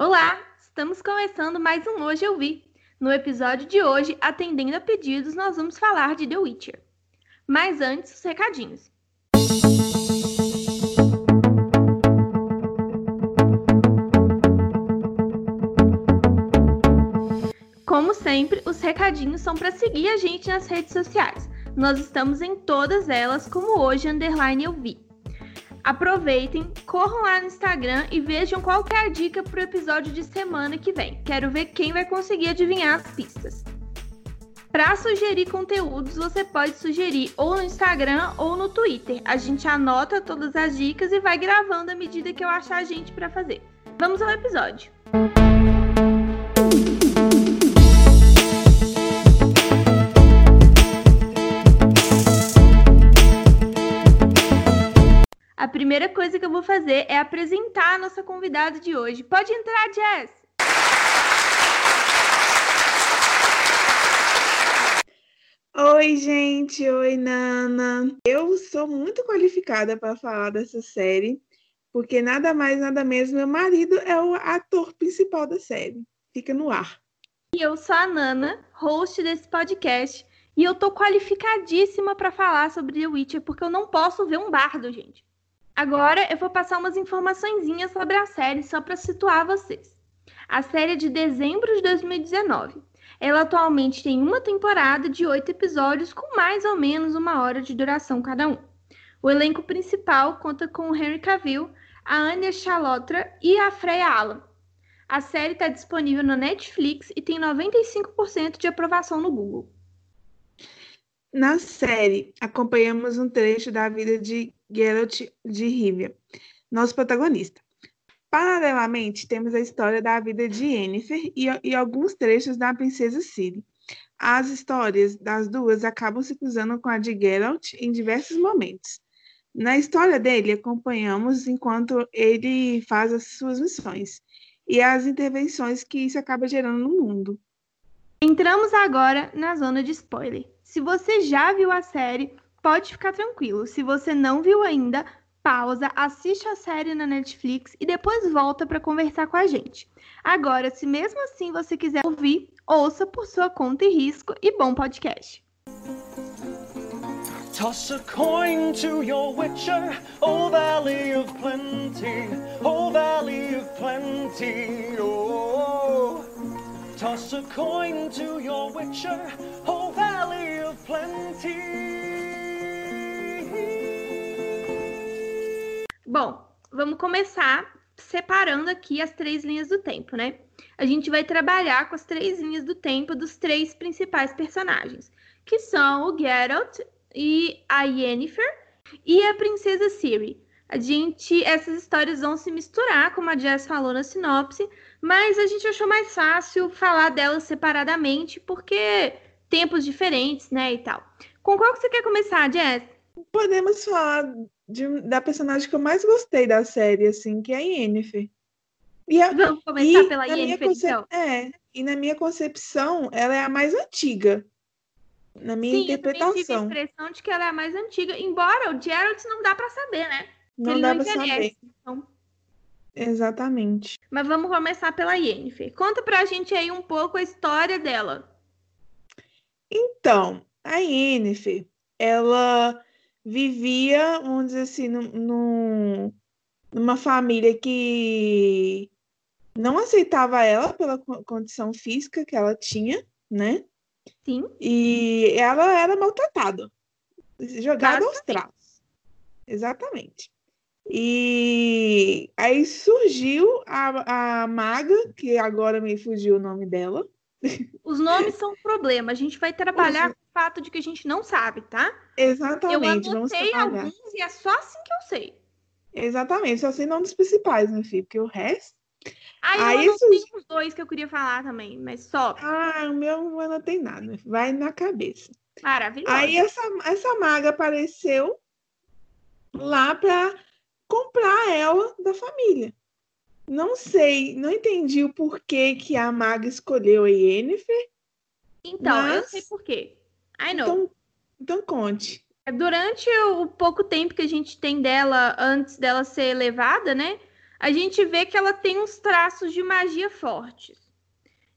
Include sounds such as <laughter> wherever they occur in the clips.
Olá, estamos começando mais um Hoje Eu Vi. No episódio de hoje, atendendo a pedidos, nós vamos falar de The Witcher. Mas antes, os recadinhos. Como sempre, os recadinhos são para seguir a gente nas redes sociais. Nós estamos em todas elas, como hoje, underline eu vi. Aproveitem, corram lá no Instagram e vejam qual é dica para o episódio de semana que vem. Quero ver quem vai conseguir adivinhar as pistas. Para sugerir conteúdos, você pode sugerir ou no Instagram ou no Twitter. A gente anota todas as dicas e vai gravando à medida que eu achar a gente para fazer. Vamos ao episódio. A primeira coisa que eu vou fazer é apresentar a nossa convidada de hoje. Pode entrar, Jess! Oi, gente. Oi, Nana. Eu sou muito qualificada para falar dessa série, porque nada mais, nada menos, meu marido é o ator principal da série. Fica no ar. E eu sou a Nana, host desse podcast, e eu tô qualificadíssima para falar sobre The Witcher, porque eu não posso ver um bardo, gente. Agora eu vou passar umas informações sobre a série só para situar vocês. A série é de dezembro de 2019. Ela atualmente tem uma temporada de oito episódios com mais ou menos uma hora de duração cada um. O elenco principal conta com o Henry Cavill, a Anya Chalotra e a Freya Allan. A série está disponível na Netflix e tem 95% de aprovação no Google. Na série, acompanhamos um trecho da vida de Geralt de Rivia, nosso protagonista. Paralelamente, temos a história da vida de Yennefer e, e alguns trechos da princesa Ciri. As histórias das duas acabam se cruzando com a de Geralt em diversos momentos. Na história dele, acompanhamos enquanto ele faz as suas missões e as intervenções que isso acaba gerando no mundo. Entramos agora na zona de spoiler. Se você já viu a série, pode ficar tranquilo. Se você não viu ainda, pausa, assiste a série na Netflix e depois volta para conversar com a gente. Agora, se mesmo assim você quiser ouvir, ouça por sua conta e risco e bom podcast. Toss a coin to your witcher, oh valley of plenty, oh valley of plenty, oh. Toss a coin to your witcher, oh valley of plenty. Bom, vamos começar separando aqui as três linhas do tempo, né? A gente vai trabalhar com as três linhas do tempo dos três principais personagens, que são o Geralt e a Yennefer e a princesa Ciri. A gente, essas histórias vão se misturar, como a Jess falou na sinopse, mas a gente achou mais fácil falar delas separadamente, porque tempos diferentes, né, e tal. Com qual que você quer começar, Jess? Podemos falar de, da personagem que eu mais gostei da série, assim, que é a Yennefer. E a, Vamos começar pela Yennefer, então. É, e na minha concepção, ela é a mais antiga. Na minha Sim, interpretação. Eu tive a impressão de que ela é a mais antiga, embora o Geralt não dá para saber, né? Não Ele dá não pra saber. Então... Exatamente. Mas vamos começar pela Yennefer. Conta pra gente aí um pouco a história dela. Então, a Yennefer, ela vivia, vamos dizer assim, num, numa família que não aceitava ela pela condição física que ela tinha, né? Sim. E ela era maltratada, jogada aos traços. Exatamente. E aí surgiu a, a maga, que agora me fugiu o nome dela. Os nomes são um problema. A gente vai trabalhar Os... com o fato de que a gente não sabe, tá? Exatamente. Eu anotei alguns e é só assim que eu sei. Exatamente. Só sei nomes principais, meu filho, porque o resto. Ah, eu anotei isso... os dois que eu queria falar também, mas só. Ah, o meu não anotei nada. Vai na cabeça. Maravilhoso. Aí essa, essa maga apareceu lá para comprar ela da família. Não sei, não entendi o porquê que a maga escolheu a Yennefer. Então, mas... eu sei porquê. I know. Então, então conte. Durante o pouco tempo que a gente tem dela antes dela ser levada, né? a gente vê que ela tem uns traços de magia fortes.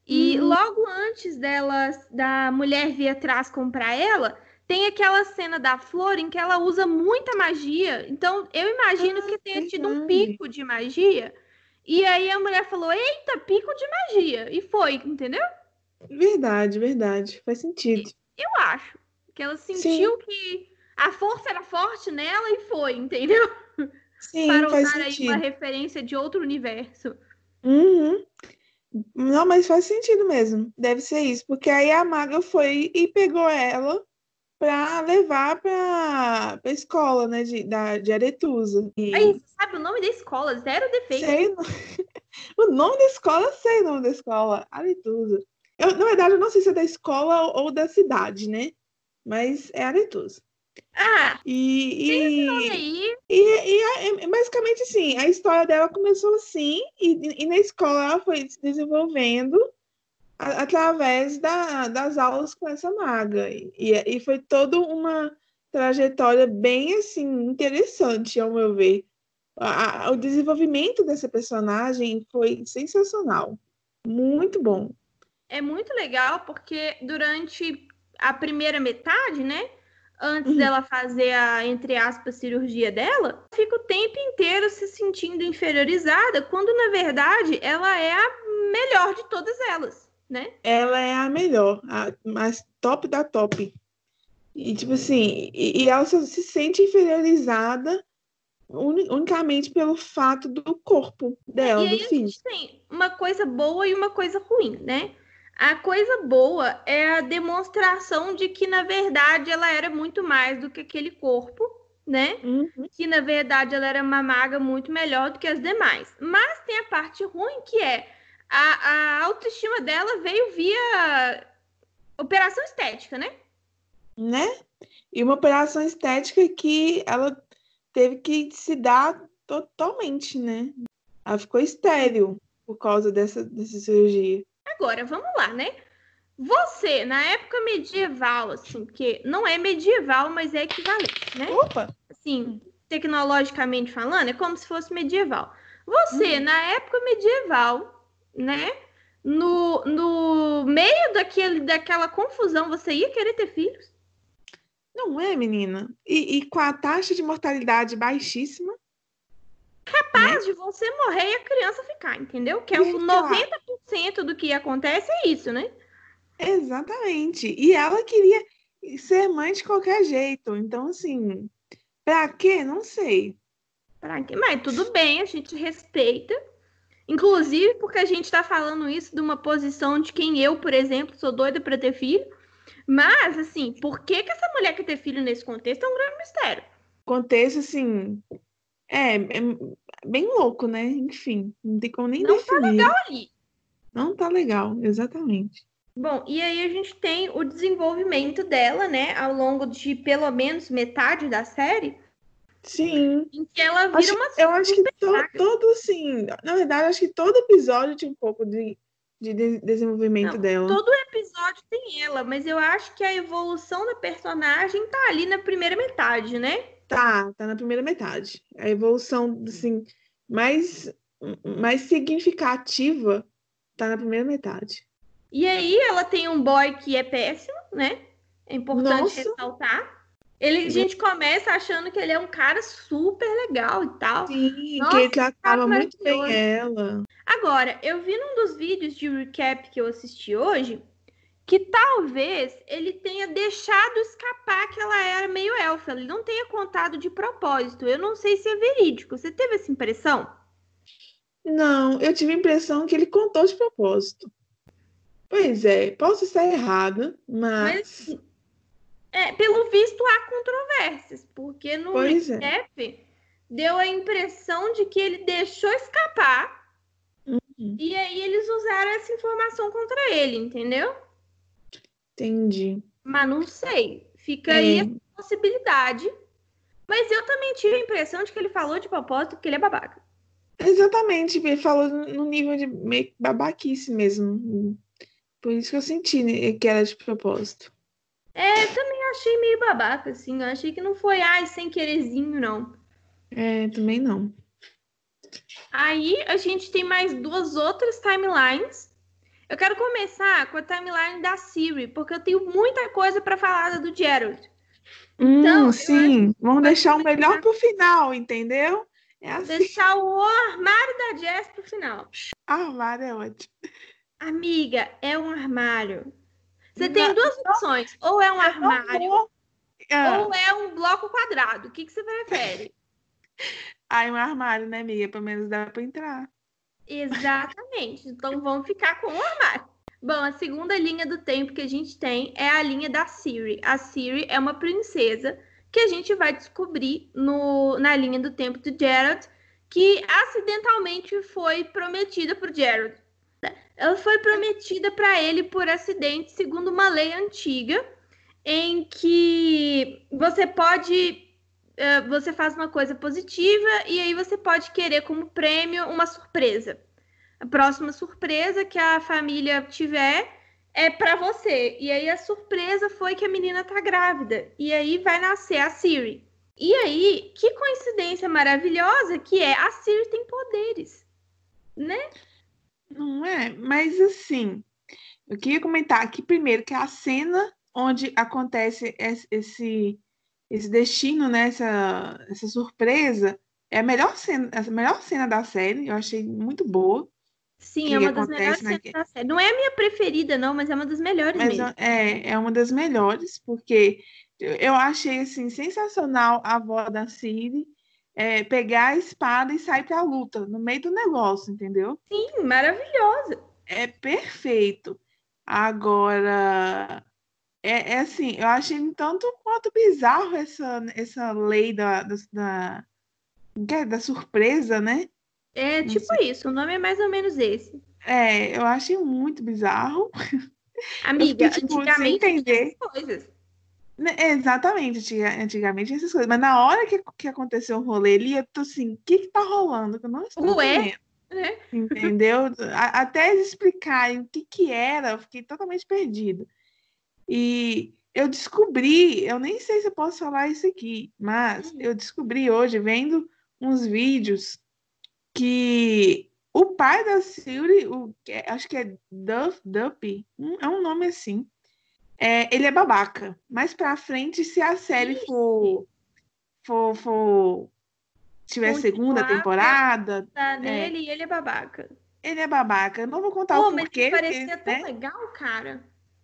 E Hum. logo antes dela, da mulher vir atrás comprar ela, tem aquela cena da flor em que ela usa muita magia. Então, eu imagino Ah, que tenha tido um verdade. pico de magia. E aí a mulher falou: Eita, pico de magia. E foi, entendeu? Verdade, verdade. Faz sentido. Eu acho. Que ela sentiu que a força era forte nela e foi, entendeu? Sim, Para faz usar aí sentido. uma referência de outro universo. Uhum. Não, mas faz sentido mesmo. Deve ser isso. Porque aí a maga foi e pegou ela para levar para a escola, né, de, da, de Aretusa. E Aí, você sabe o nome da escola? Zero defeito. sei no- <laughs> o nome da escola, sei o nome da escola, Aretusa. Eu, na verdade, eu não sei se é da escola ou, ou da cidade, né? Mas é Aretusa. Ah, E, e, aí. e, e basicamente assim, a história dela começou assim, e, e na escola ela foi se desenvolvendo através da, das aulas com essa maga. E, e foi toda uma trajetória bem assim, interessante, ao meu ver. A- a- o desenvolvimento dessa personagem foi sensacional. Muito bom. É muito legal porque durante a primeira metade, né? Antes Uhum. dela fazer a, entre aspas, cirurgia dela, fica o tempo inteiro se sentindo inferiorizada, quando na verdade ela é a melhor de todas elas, né? Ela é a melhor, a mais top da top. E, tipo assim, e, e ela se sente inferiorizada uni- unicamente pelo fato do corpo dela, e do aí a gente tem uma coisa boa e uma coisa ruim, né? A coisa boa é a demonstração de que, na verdade, ela era muito mais do que aquele corpo, né? Uhum. que na verdade ela era uma maga muito melhor do que as demais. Mas tem a parte ruim que é a, a autoestima dela veio via operação estética, né? Né? E uma operação estética que ela teve que se dar totalmente, né? Ela ficou estéril por causa dessa, dessa cirurgia. Agora, vamos lá, né? Você, na época medieval, assim, que não é medieval, mas é equivalente, né? Opa! Assim, tecnologicamente falando, é como se fosse medieval. Você, Uhum. na época medieval, né? No, no meio daquele, daquela confusão, você ia querer ter filhos? Não é, menina? E, e com a taxa de mortalidade baixíssima, capaz de você morrer e a criança ficar, entendeu? Que é o Então, 90% do que acontece é isso, né? Exatamente. E ela queria ser mãe de qualquer jeito. Então, assim, pra quê? Não sei. Pra quê? Mas tudo bem, a gente respeita. Inclusive porque a gente tá falando isso de uma posição de quem eu, por exemplo, sou doida pra ter filho. Mas, assim, por que, que essa mulher quer ter filho nesse contexto é um grande mistério. Contexto, assim, é, é bem louco, né? Enfim, não tem como nem Não tá definir. Ali. Não tá legal, exatamente. Bom, e aí a gente tem o desenvolvimento dela, né, ao longo de pelo menos metade da série, Sim. em que ela vira Acho- uma eu acho que to- todo, assim, na verdade, acho que todo episódio tinha um pouco de, de de- desenvolvimento Não, dela. Todo episódio tem ela, mas eu acho que a evolução da personagem tá ali na primeira metade, né? Tá, tá na primeira metade. A evolução, assim, mais, mais significativa tá na primeira metade. E aí ela tem um boy que é péssimo, né? É importante Nossa. ressaltar. Ele, a gente começa achando que ele é um cara super legal e tal. Sim, Nossa, que ele tratava cara muito bem ela. Agora, eu vi num dos vídeos de recap que eu assisti hoje que talvez ele tenha deixado escapar que ela era meio elfa. Ele não tenha contado de propósito. Eu não sei se é verídico. Você teve essa impressão? Não, eu tive a impressão que ele contou de propósito. Pois é, posso estar errada, Mas, mas. É, pelo visto, há controvérsias, porque no Pois é. deu a impressão de que ele deixou escapar Uhum. e aí eles usaram essa informação contra ele, entendeu? Entendi. Mas não sei. Fica aí É, a possibilidade. Mas eu também tive a impressão de que ele falou de propósito porque ele é babaca. exatamente, ele falou no nível de meio babaquice mesmo. Por isso que eu senti né, que era de propósito. É, também achei meio babaca, assim. Eu achei que não foi, ai, sem quererzinho, não. É, também não. Aí a gente tem mais duas outras timelines. Eu quero começar com a timeline da Siri, porque eu tenho muita coisa para falar do Gerald. Então, hum, sim, vamos deixar o melhor para o final, entendeu? É assim. Deixar o armário da Jess para o final. Armário é ótimo. Amiga, é um armário. Você não, tem duas opções. Ou é um armário, é. ou é um bloco quadrado. O que, que você prefere? <laughs> Ah, é um armário, né, amiga? Pelo menos dá para entrar. Exatamente. Então vamos ficar com o armário. Bom, a segunda linha do tempo que a gente tem é a linha da Siri. A Siri é uma princesa que a gente vai descobrir no, na linha do tempo do Gerald, que acidentalmente foi prometida por Gerald. Ela foi prometida para ele por acidente, segundo uma lei antiga, em que você pode. Uh, você faz uma coisa positiva e aí você pode querer como prêmio uma surpresa a próxima surpresa que a família tiver é para você. E aí a surpresa foi que a menina tá grávida. E aí vai nascer a Siri. E aí, que coincidência maravilhosa que é, a Siri tem poderes, né? Não é? Mas assim, eu queria comentar aqui primeiro que a cena onde acontece esse esse destino, né, essa, essa surpresa, é a melhor cena, a melhor cena da série, eu achei muito boa. Sim, é uma das melhores cenas da série. Não é a minha preferida, não, mas é uma das melhores mas mesmo. É, é uma das melhores, porque eu achei, assim, sensacional a avó da Siri é, pegar a espada e sair pra luta, no meio do negócio, entendeu? Sim, maravilhosa. É perfeito. Agora, é, é assim, eu achei um tanto quanto bizarro essa, essa lei da, da, da, é, da surpresa, né? É tipo isso, o nome é mais ou menos esse. É, eu achei muito bizarro. <laughs> Amiga, fiquei, tipo, antigamente entender coisas. Né, exatamente, antigamente essas coisas. Mas na hora que, que aconteceu o rolê ali, eu tô assim, o que que tá rolando? Que eu não estou Ué? É. Entendeu? Até eles explicarem o que que era, eu fiquei totalmente perdida. E eu descobri, eu nem sei se eu posso falar isso aqui, mas hum. eu descobri hoje, vendo uns vídeos que o pai da Siri, o, acho que é Duff, Duppy, é um nome assim, é, ele é babaca. Mais pra frente, se a série for, for, for tiver segunda temporada... Tá nele é, e ele é babaca. Ele é babaca. Não vou contar Pô, o porquê. Mas parecia porque, tão né? legal, cara.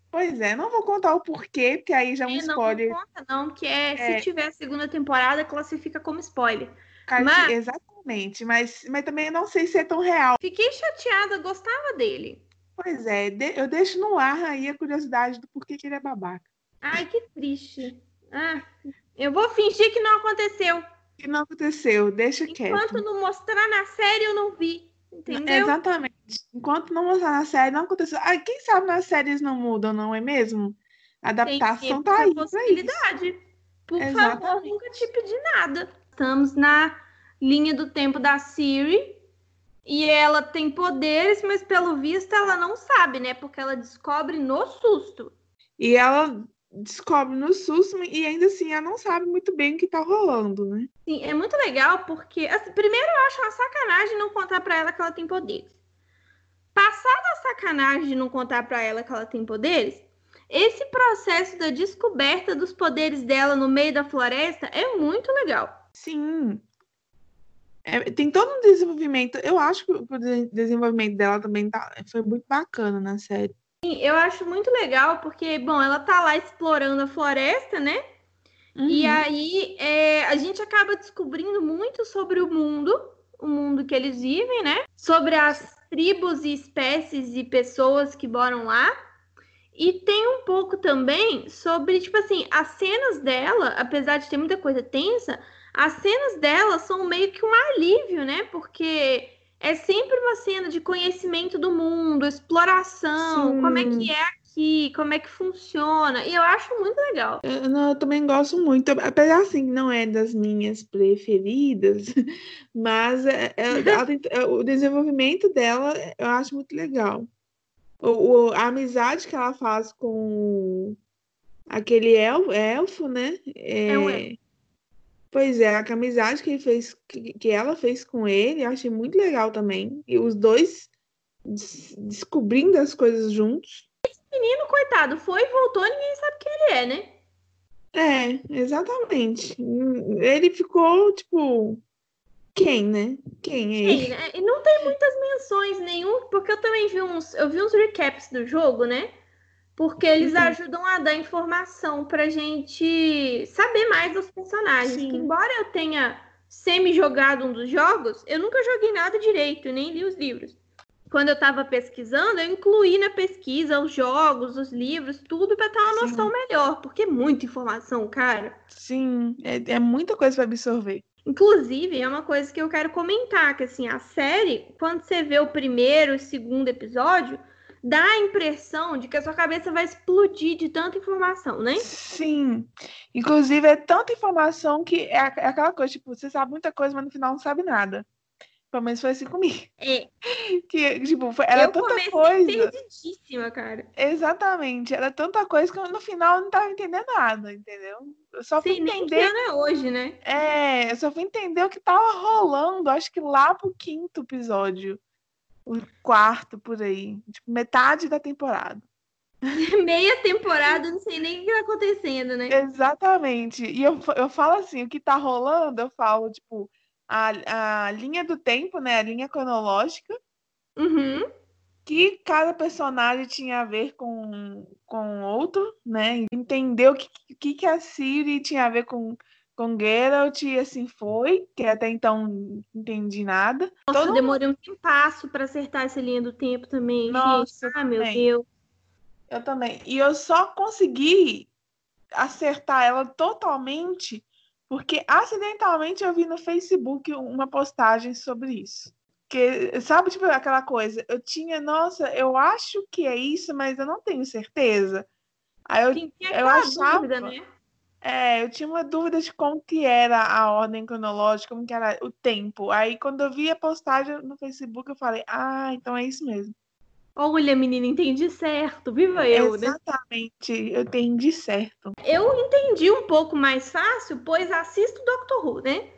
Pois é, não vou contar o porquê, porque aí já é um spoiler. Não, não conta, não, porque é, é. se tiver segunda temporada, classifica como spoiler. Mas... Exatamente, mas, mas também não sei se é tão real. Fiquei chateada, gostava dele. Pois é, eu deixo no ar aí a curiosidade do porquê que ele é babaca. Ai, que triste. Ah, eu vou fingir que não aconteceu. Que não aconteceu, deixa Enquanto quieto. Enquanto não mostrar na série, eu não vi. Entendeu? Exatamente. Enquanto não mostrar na série, não aconteceu. Ah, quem sabe nas séries não mudam, não é mesmo? A adaptação tá aí. Possibilidade. Por Exatamente. favor, nunca te pedi nada. Estamos na linha do tempo da Siri. E ela tem poderes, mas pelo visto ela não sabe, né? Porque ela descobre no susto. E ela descobre no susto e ainda assim ela não sabe muito bem o que tá rolando, né? Sim, é muito legal porque, assim, primeiro eu acho uma sacanagem não contar para ela que ela tem poderes. Passada a sacanagem de não contar para ela que ela tem poderes, esse processo da descoberta dos poderes dela no meio da floresta é muito legal. Sim. É, tem todo um desenvolvimento. Eu acho que o desenvolvimento dela também tá, foi muito bacana na série. Sim, eu acho muito legal porque, bom, ela tá lá explorando a floresta, né? Uhum. E aí é, a gente acaba descobrindo muito sobre o mundo, o mundo que eles vivem, né? Sobre as tribos e espécies e pessoas que moram lá. E tem um pouco também sobre, tipo assim, as cenas dela, apesar de ter muita coisa tensa, as cenas dela são meio que um alívio, né? Porque é sempre uma cena de conhecimento do mundo, exploração, Sim. como é que é aqui, como é que funciona. E eu acho muito legal. Eu, não, eu também gosto muito, apesar assim, não é das minhas preferidas, <laughs> mas é, é, <laughs> tem, é, o desenvolvimento dela eu acho muito legal. O, o, a amizade que ela faz com aquele elfo, elfo né? É, é um elfo Pois é, a amizade que, ele fez, que, que ela fez com ele, eu achei muito legal também. E os dois des descobrindo as coisas juntos. Esse menino, coitado, foi e voltou, ninguém sabe quem ele é, né? É, exatamente. Ele ficou, tipo, quem, né? Quem é ele? Quem, né? E não tem muitas menções nenhum, porque eu também vi uns, eu vi uns recaps do jogo, né? Porque eles uhum. ajudam a dar informação pra gente saber mais dos personagens. Que, embora eu tenha semi-jogado um dos jogos, eu nunca joguei nada direito, nem li os livros. Quando eu estava pesquisando, eu incluí na pesquisa os jogos, os livros, tudo para ter uma noção Sim. melhor, porque é muita informação, cara. Sim, é, é muita coisa para absorver. Inclusive, é uma coisa que eu quero comentar, que assim, a série, quando você vê o primeiro e segundo episódio, dá a impressão de que a sua cabeça vai explodir de tanta informação, né? Sim. Inclusive, é tanta informação que é, é aquela coisa, tipo, você sabe muita coisa, mas no final não sabe nada. Pelo menos foi assim comigo. É. <laughs> Que, tipo, foi, era eu tanta coisa. perdidíssima, cara. Exatamente. Era tanta coisa que eu, no final eu não tava entendendo nada, entendeu? Eu só Sim, fui entender. Nem é hoje, né? É, eu só fui entender o que tava rolando, acho que lá pro quinto episódio o quarto por aí. Tipo, metade da temporada. <laughs> Meia temporada, não sei nem o que tá acontecendo, né? Exatamente. E eu, eu falo assim, o que tá rolando, eu falo, tipo, a, a linha do tempo, né? A linha cronológica. Uhum. Que cada personagem tinha a ver com, com outro, né? Entender o que, que, que a Siri tinha a ver com com Geralt e assim foi, que até então não entendi nada. Nossa, Todo demorei um passo para acertar essa linha do tempo também. Nossa, gente. Ah, meu Deus. Eu também. E eu só consegui acertar ela totalmente porque acidentalmente eu vi no Facebook uma postagem sobre isso. Que, sabe, tipo, aquela coisa, eu tinha, nossa, eu acho que é isso, mas eu não tenho certeza. Aí eu, eu achava. Dúvida, né? É, eu tinha uma dúvida de como que era a ordem cronológica, como que era o tempo. Aí quando eu vi a postagem no Facebook, eu falei, ah, então é isso mesmo. Olha, menina, entendi certo. Viva eu, Exatamente, né? Exatamente, eu entendi certo. Eu entendi um pouco mais fácil, pois assisto Doctor Who, né?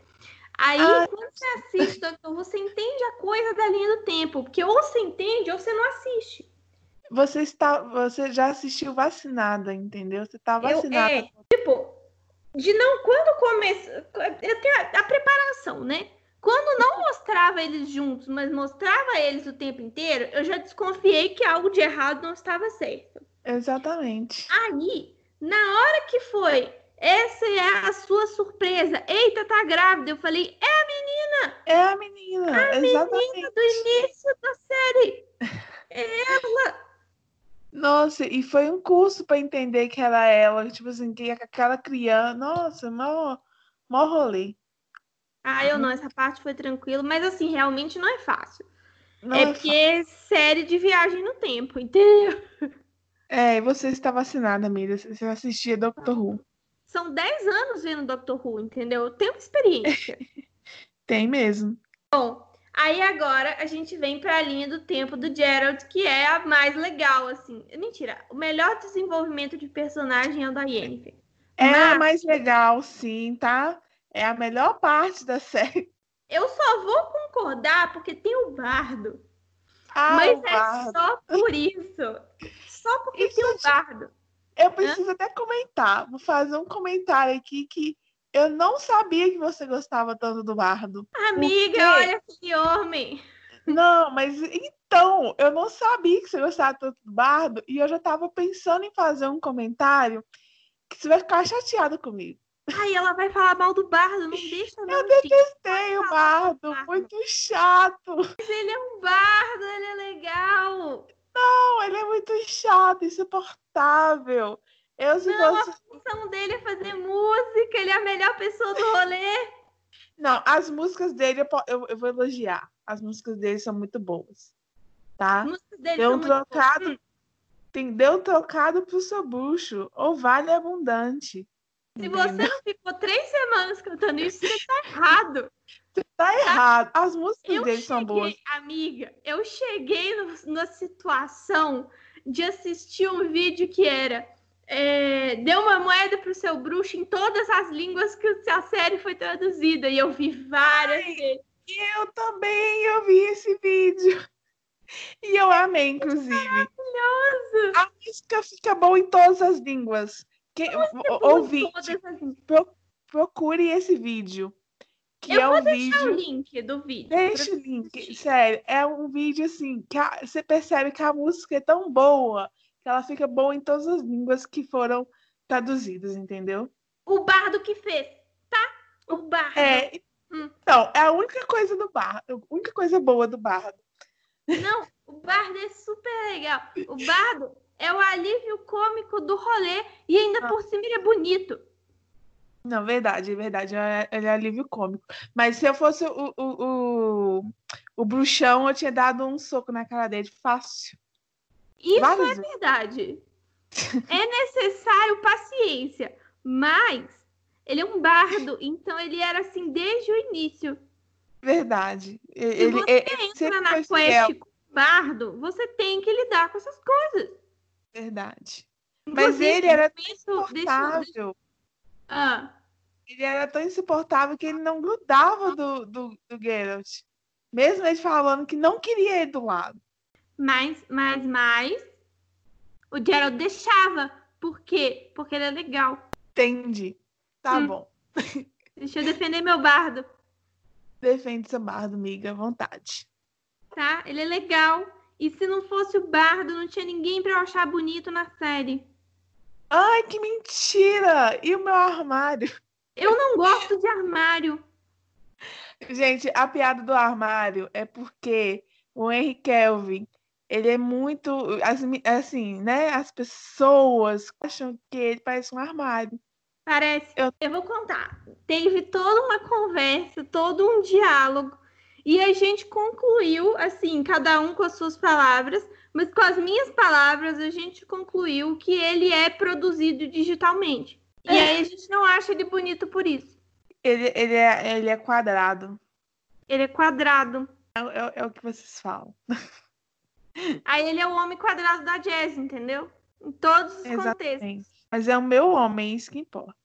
Aí, ah, quando você assiste Doctor Who, você entende a coisa da linha do tempo. Porque ou você entende ou você não assiste. Você está, você já assistiu vacinada, entendeu? Você está vacinada. Eu, é, tipo, de não quando começa, a, a, preparação, né? Quando não <laughs> mostrava eles juntos, mas mostrava eles o tempo inteiro, eu já desconfiei que algo de errado não estava certo. Exatamente. Aí, na hora que foi, essa é a sua surpresa. Eita, tá grávida. Eu falei, é a menina. É a menina. A exatamente. menina do início da série. <laughs> É ela. Nossa, e foi um curso para entender que era ela, tipo assim, que aquela criança, nossa, mó, mó rolê. Ah, eu não, essa parte foi tranquilo, mas assim, realmente não é fácil. Não é, é porque é série de viagem no tempo, entendeu? É, e você está vacinada, amiga, você assistia Doctor Who. São 10 anos vendo Doctor Who, entendeu? Eu tenho experiência. <laughs> Tem mesmo. Bom, Aí agora a gente vem para a linha do tempo do Gerald, que é a mais legal, assim. Mentira, o melhor desenvolvimento de personagem é o da Yennefer. É Mas... a mais legal, sim, tá? É a melhor parte da <laughs> série. Eu só vou concordar porque tem o bardo. Ah, Mas é bardo. só por isso. Só porque isso tem o bardo. Eu preciso Hã? até comentar. Vou fazer um comentário aqui que eu não sabia que você gostava tanto do bardo. Amiga, olha que homem. Não, mas então, eu não sabia que você gostava tanto do bardo e eu já estava pensando em fazer um comentário que você vai ficar chateada comigo. Ai, ela vai falar mal do bardo, não deixa não. Eu detestei o bardo, bardo, muito chato. Mas ele é um bardo, ele é legal. Não, ele é muito chato, insuportável. Eu, se não, fosse... a função dele é fazer música, ele é a melhor pessoa do rolê. Não, as músicas dele eu, eu, vou elogiar. As músicas dele são muito boas. Tá? As músicas dele deu um trocado, tem, deu trocado pro seu bucho. Ou vale abundante. Se entendeu? você não ficou três semanas cantando isso, você tá errado. Você tá errado. As músicas eu dele cheguei, são boas. Amiga, eu cheguei no, na situação de assistir um vídeo que era é, deu uma moeda pro seu bruxo em todas as línguas que a série foi traduzida. E eu vi várias vezes. Eu também, eu vi esse vídeo. E eu amei, inclusive. Maravilhoso! A música fica boa em todas as línguas. Que, ouvinte, pro, procure esse vídeo. Que eu é vou um deixar vídeo. o link do vídeo. Deixa o link, sério. É um vídeo assim, que a- você percebe que a música é tão boa que ela fica boa em todas as línguas que foram traduzidas, entendeu? O bardo que fez, tá? O bardo. É. Hum. Então, é a única coisa do bar, a única coisa boa do bardo. Não, o bardo é super legal. O bardo é o alívio cômico do rolê e ainda Ah. por cima ele é bonito. Não, verdade, verdade. é- Ele é alívio cômico. Mas se eu fosse o, o, o, o bruxão, eu tinha dado um soco na cara dele fácil. Isso é vezes. verdade. É necessário paciência, mas ele é um bardo, então ele era assim desde o início. Verdade. Se Ele, você ele- ele entra sempre na quest fiel. bardo, você tem que lidar com essas coisas. Verdade. Mas Inclusive, ele era tão deixa eu- deixa insuportável. Ah, Ele era tão insuportável que ele não grudava do, do, do Geralt. Mesmo ele falando que não queria ele do lado. Mas, mas, mas, o Gerald deixava. Por quê? Porque ele é legal. Entendi. Tá Hum. bom. <laughs> Deixa eu defender meu bardo, Defende seu bardo, amiga, à vontade. tá? Ele é legal. E se não fosse o bardo, não tinha ninguém pra eu achar bonito na série. Ai, que mentira! E o meu armário? Eu não gosto de armário. Gente, a piada do armário é porque o Henry Kelvin, ele é muito, as assim, né? As pessoas acham que ele parece um armário. Parece. Eu- Eu... vou contar. Teve toda uma conversa, todo um diálogo. E a gente concluiu, assim, cada um com as suas palavras, mas com as minhas palavras, a gente concluiu que ele é produzido digitalmente. E É. aí a gente não acha ele bonito por isso. Ele, ele, é, ele é quadrado. Ele é quadrado. É, é- é o que vocês falam. <laughs> Aí ele é o homem quadrado da jazz, entendeu? Em todos os contextos. Exatamente. Mas é o meu homem, isso que importa.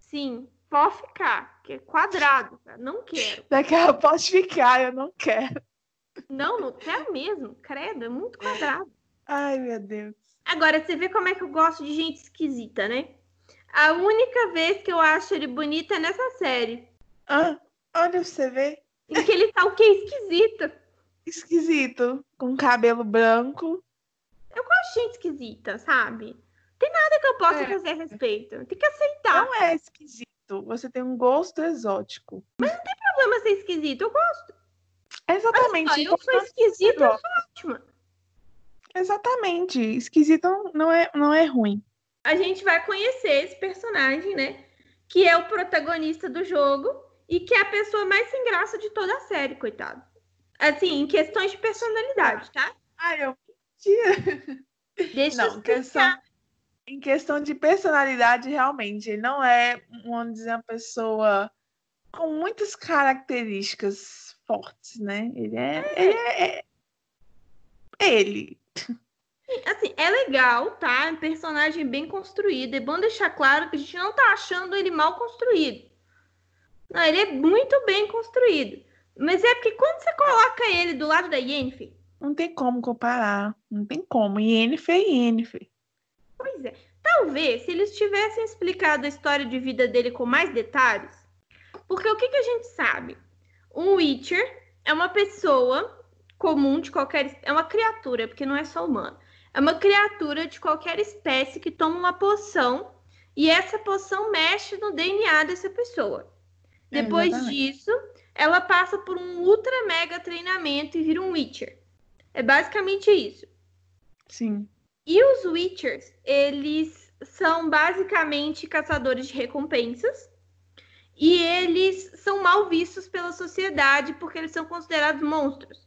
Sim, pode ficar, que é quadrado. cara. Não quero. Daqui a pode ficar, eu não quero. Não, não quero mesmo. Credo, é muito quadrado. Ai, meu Deus. Agora, você vê como é que eu gosto de gente esquisita, né? A única vez que eu acho ele bonito é nessa série. Ah, olha, você vê. Em que ele tá o que esquisito. Esquisito. Com cabelo branco. Eu gosto de gente esquisita, sabe? Tem nada que eu possa É. fazer a respeito. Tem que aceitar. Não é esquisito. Você tem um gosto exótico. Não tem problema ser esquisito. Eu gosto. Exatamente. Olha, eu sou importante esquisita, eu sou ótima. Exatamente. Esquisito não é, não é ruim. A gente vai conhecer esse personagem, né? Que é o protagonista do jogo e que é a pessoa mais sem graça de toda a série, coitado. Assim, em questões de personalidade, tá? Ai, eu mentira. Deixa eu Não, questão, em questão de personalidade, realmente, ele não é, vamos dizer, uma pessoa com muitas características fortes, né? Ele é, ele é, é ele. Assim, é legal, tá? É um personagem bem construído. É bom deixar claro que a gente não tá achando ele mal construído. Não, ele é muito bem construído. Mas é porque quando você coloca ele do lado da Yennefer, Não tem como comparar, não tem como. Yennefer é Yennefer. pois é. Talvez se eles tivessem explicado a história de vida dele com mais detalhes. Porque o que, que a gente sabe? Um Witcher é uma pessoa comum de qualquer. É uma criatura, porque não é só humano. É uma criatura de qualquer espécie que toma uma poção e essa poção mexe no DNA dessa pessoa. É, Depois exatamente. disso, ela passa por um ultra mega treinamento e vira um Witcher. É basicamente isso. Sim. E os Witchers, eles são basicamente caçadores de recompensas. E eles são mal vistos pela sociedade porque eles são considerados monstros.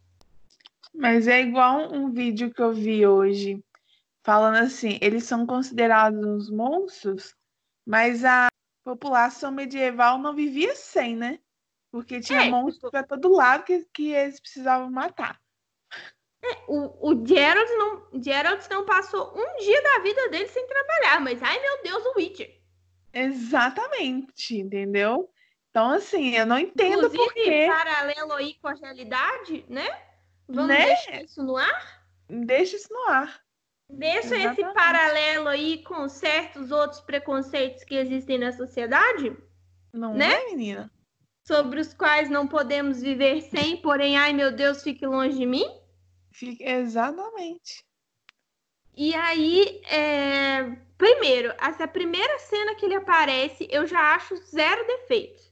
Mas é igual um vídeo que eu vi hoje, falando assim, eles são considerados uns monstros, mas a população medieval não vivia sem, né? Porque tinha É, monstros tipo- para todo lado que, que eles precisavam matar. É, o, o Gerald não, Gerald não passou um dia da vida dele sem trabalhar, mas ai meu Deus, o Witcher. Exatamente, entendeu? Então, assim, eu não entendo Inclusive, por quê. paralelo aí com a realidade, né? Vamos Né? deixar isso no ar? Deixa isso no ar. Deixa esse Exatamente. paralelo aí com certos outros preconceitos que existem na sociedade, Não Né? é, menina? Sobre os quais não podemos viver sem, porém, ai meu Deus, fique longe de mim. Exatamente. E aí, é, primeiro, essa primeira cena que ele aparece, eu já acho zero defeitos.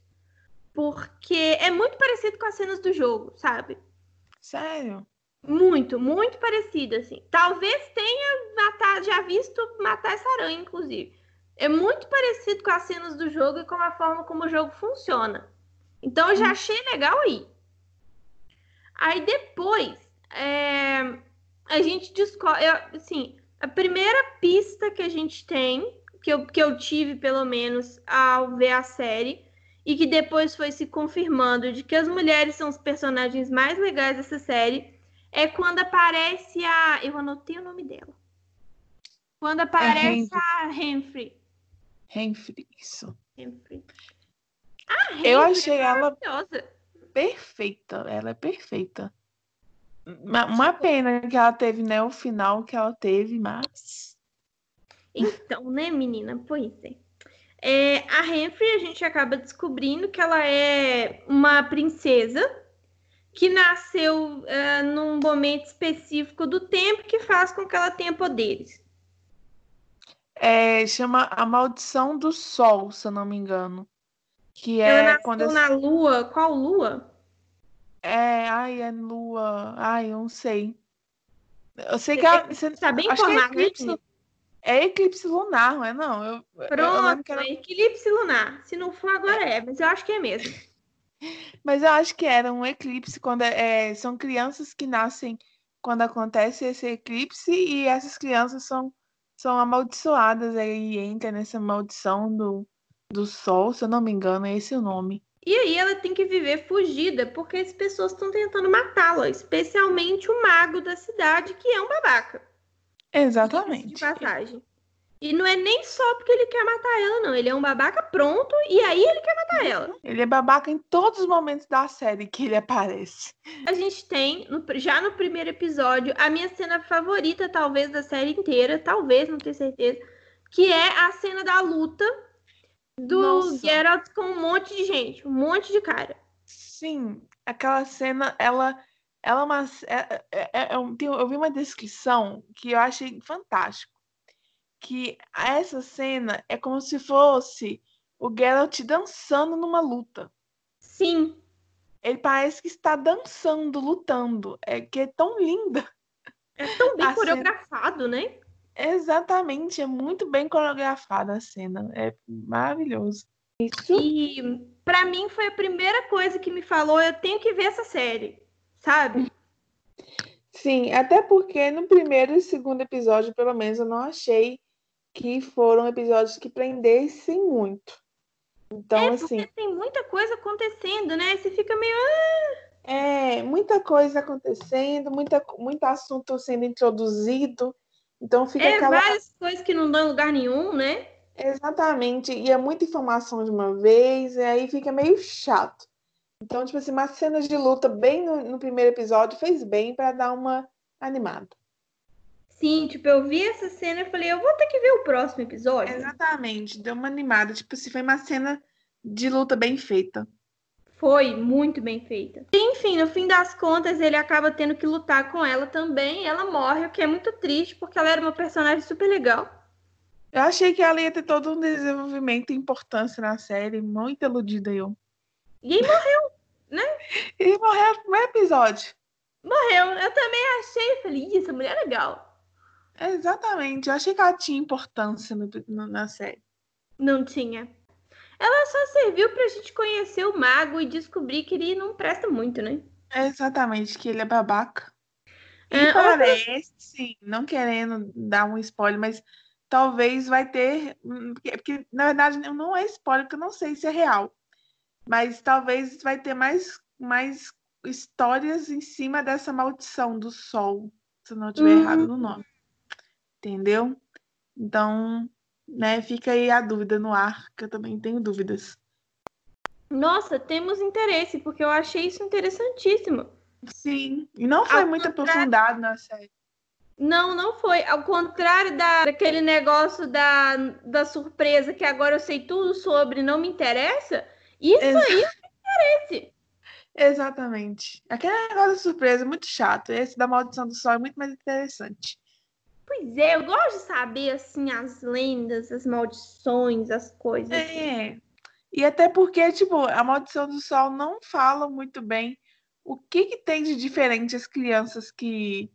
Porque é muito parecido com as cenas do jogo, sabe? Sério. Muito, muito parecido, assim. Talvez tenha matar, já visto matar essa aranha, inclusive. É muito parecido com as cenas do jogo e com a forma como o jogo funciona. Então eu já achei legal aí. Aí depois, é, a gente descobre. Assim, a primeira pista que a gente tem, que eu, que eu tive pelo menos ao ver a série, e que depois foi se confirmando de que as mulheres são os personagens mais legais dessa série, é quando aparece a. Eu anotei o nome dela. Quando aparece a Henry. Renfri, isso. Henry. A Eu Henry achei é ela perfeita. Ela é perfeita. Uma, uma pena que ela teve, né? O final que ela teve, mas. Então, né, menina? Pois é. É, a Henry, a gente acaba descobrindo que ela é uma princesa que nasceu é, num momento específico do tempo que faz com que ela tenha poderes. É, chama A Maldição do Sol, se eu não me engano. Que é quando. na lua. Qual lua? É, ai, é lua. Ai, eu não sei. Eu sei que Você- ela. você- Tá bem que é informado, né, eclipse, é eclipse lunar, não é? Não, eu, eu- eu Pronto, que era é eclipse lunar. Se não for, agora é, mas eu acho que é mesmo. <laughs> Mas eu acho que era um eclipse quando é, são crianças que nascem quando acontece esse eclipse e essas crianças são, são amaldiçoadas aí entra nessa maldição do, do sol, se eu não me engano, é esse o nome. E aí ela tem que viver fugida, porque as pessoas estão tentando matá-la, especialmente o mago da cidade, que é um babaca. de Exatamente. passagem. E não é nem só porque ele quer matar ela, não. Ele é um babaca pronto e aí ele quer matar ela. Ele é babaca em todos os momentos da série que ele aparece. A gente tem, já no primeiro episódio, a minha cena favorita, talvez, da série inteira, talvez, não tenho certeza, que é a cena da luta do Nossa. Geralt com um monte de gente, um monte de cara. Sim, aquela cena, ela, ela é uma, é, é- é- é tem- eu vi uma descrição que eu achei fantástico, que essa cena é como se fosse o Geralt dançando numa luta. Sim, Ele parece que está dançando, lutando, é que é tão linda. é tão bem A cena- coreografado, né? Exatamente, é muito bem coreografada a cena, é maravilhoso. Isso. E pra mim foi a primeira coisa que me falou, eu tenho que ver essa série, sabe? Sim, até porque no primeiro e segundo episódio, pelo menos, eu não achei que foram episódios que prendessem muito. Então, é, assim, porque tem muita coisa acontecendo, né? Você fica meio. é muita coisa acontecendo, muita, muito assunto sendo introduzido. Então fica É, aquela. várias coisas que não dão lugar nenhum, né? Exatamente, e é muita informação de uma vez, e aí fica meio chato. Então, tipo assim, umas cenas de luta bem no, no primeiro episódio fez bem para dar uma animada. Sim, tipo, eu vi essa cena e falei, eu vou ter que ver o próximo episódio. Exatamente, deu uma animada. Tipo, se foi uma cena de luta bem feita. Foi muito bem feita. Enfim, no fim das contas, ele acaba tendo que lutar com ela também. e Ela morre, o que é muito triste, porque ela era uma personagem super legal. Eu achei que ela ia ter todo um desenvolvimento e importância na série, muito iludida eu. E aí morreu, <laughs> E morreu no primeiro episódio. morreu. Eu também achei, falei, "Ih, essa mulher é legal. Exatamente, eu achei que ela tinha importância no- no- na série. Não tinha. Ela só serviu pra gente conhecer o mago e descobrir que ele não presta muito, né? Exatamente, que ele é babaca. E É, outra- parece, sim, não querendo dar um spoiler, mas talvez vai ter. hum, Porque, porque, na verdade não é spoiler, porque eu não sei se é real. Mas talvez vai ter mais, mais histórias em cima dessa maldição do sol, se não estiver Hum. errado no nome. Entendeu? Então, né, fica aí a dúvida no ar, que eu também tenho dúvidas. Nossa, temos interesse, porque eu achei isso interessantíssimo. Sim, e não foi Ao muito contrário- aprofundado na série. Não, não foi. Ao contrário da, daquele negócio da, da surpresa que agora eu sei tudo sobre, não me interessa. Isso Exa- aí me interessa. Exatamente. Aquele negócio de surpresa é muito chato. Esse da maldição do sol é muito mais interessante. Pois é, eu gosto de saber, assim, as lendas, as maldições, as coisas. É. E até porque, tipo, a maldição do sol não fala muito bem o que que tem de diferente as crianças que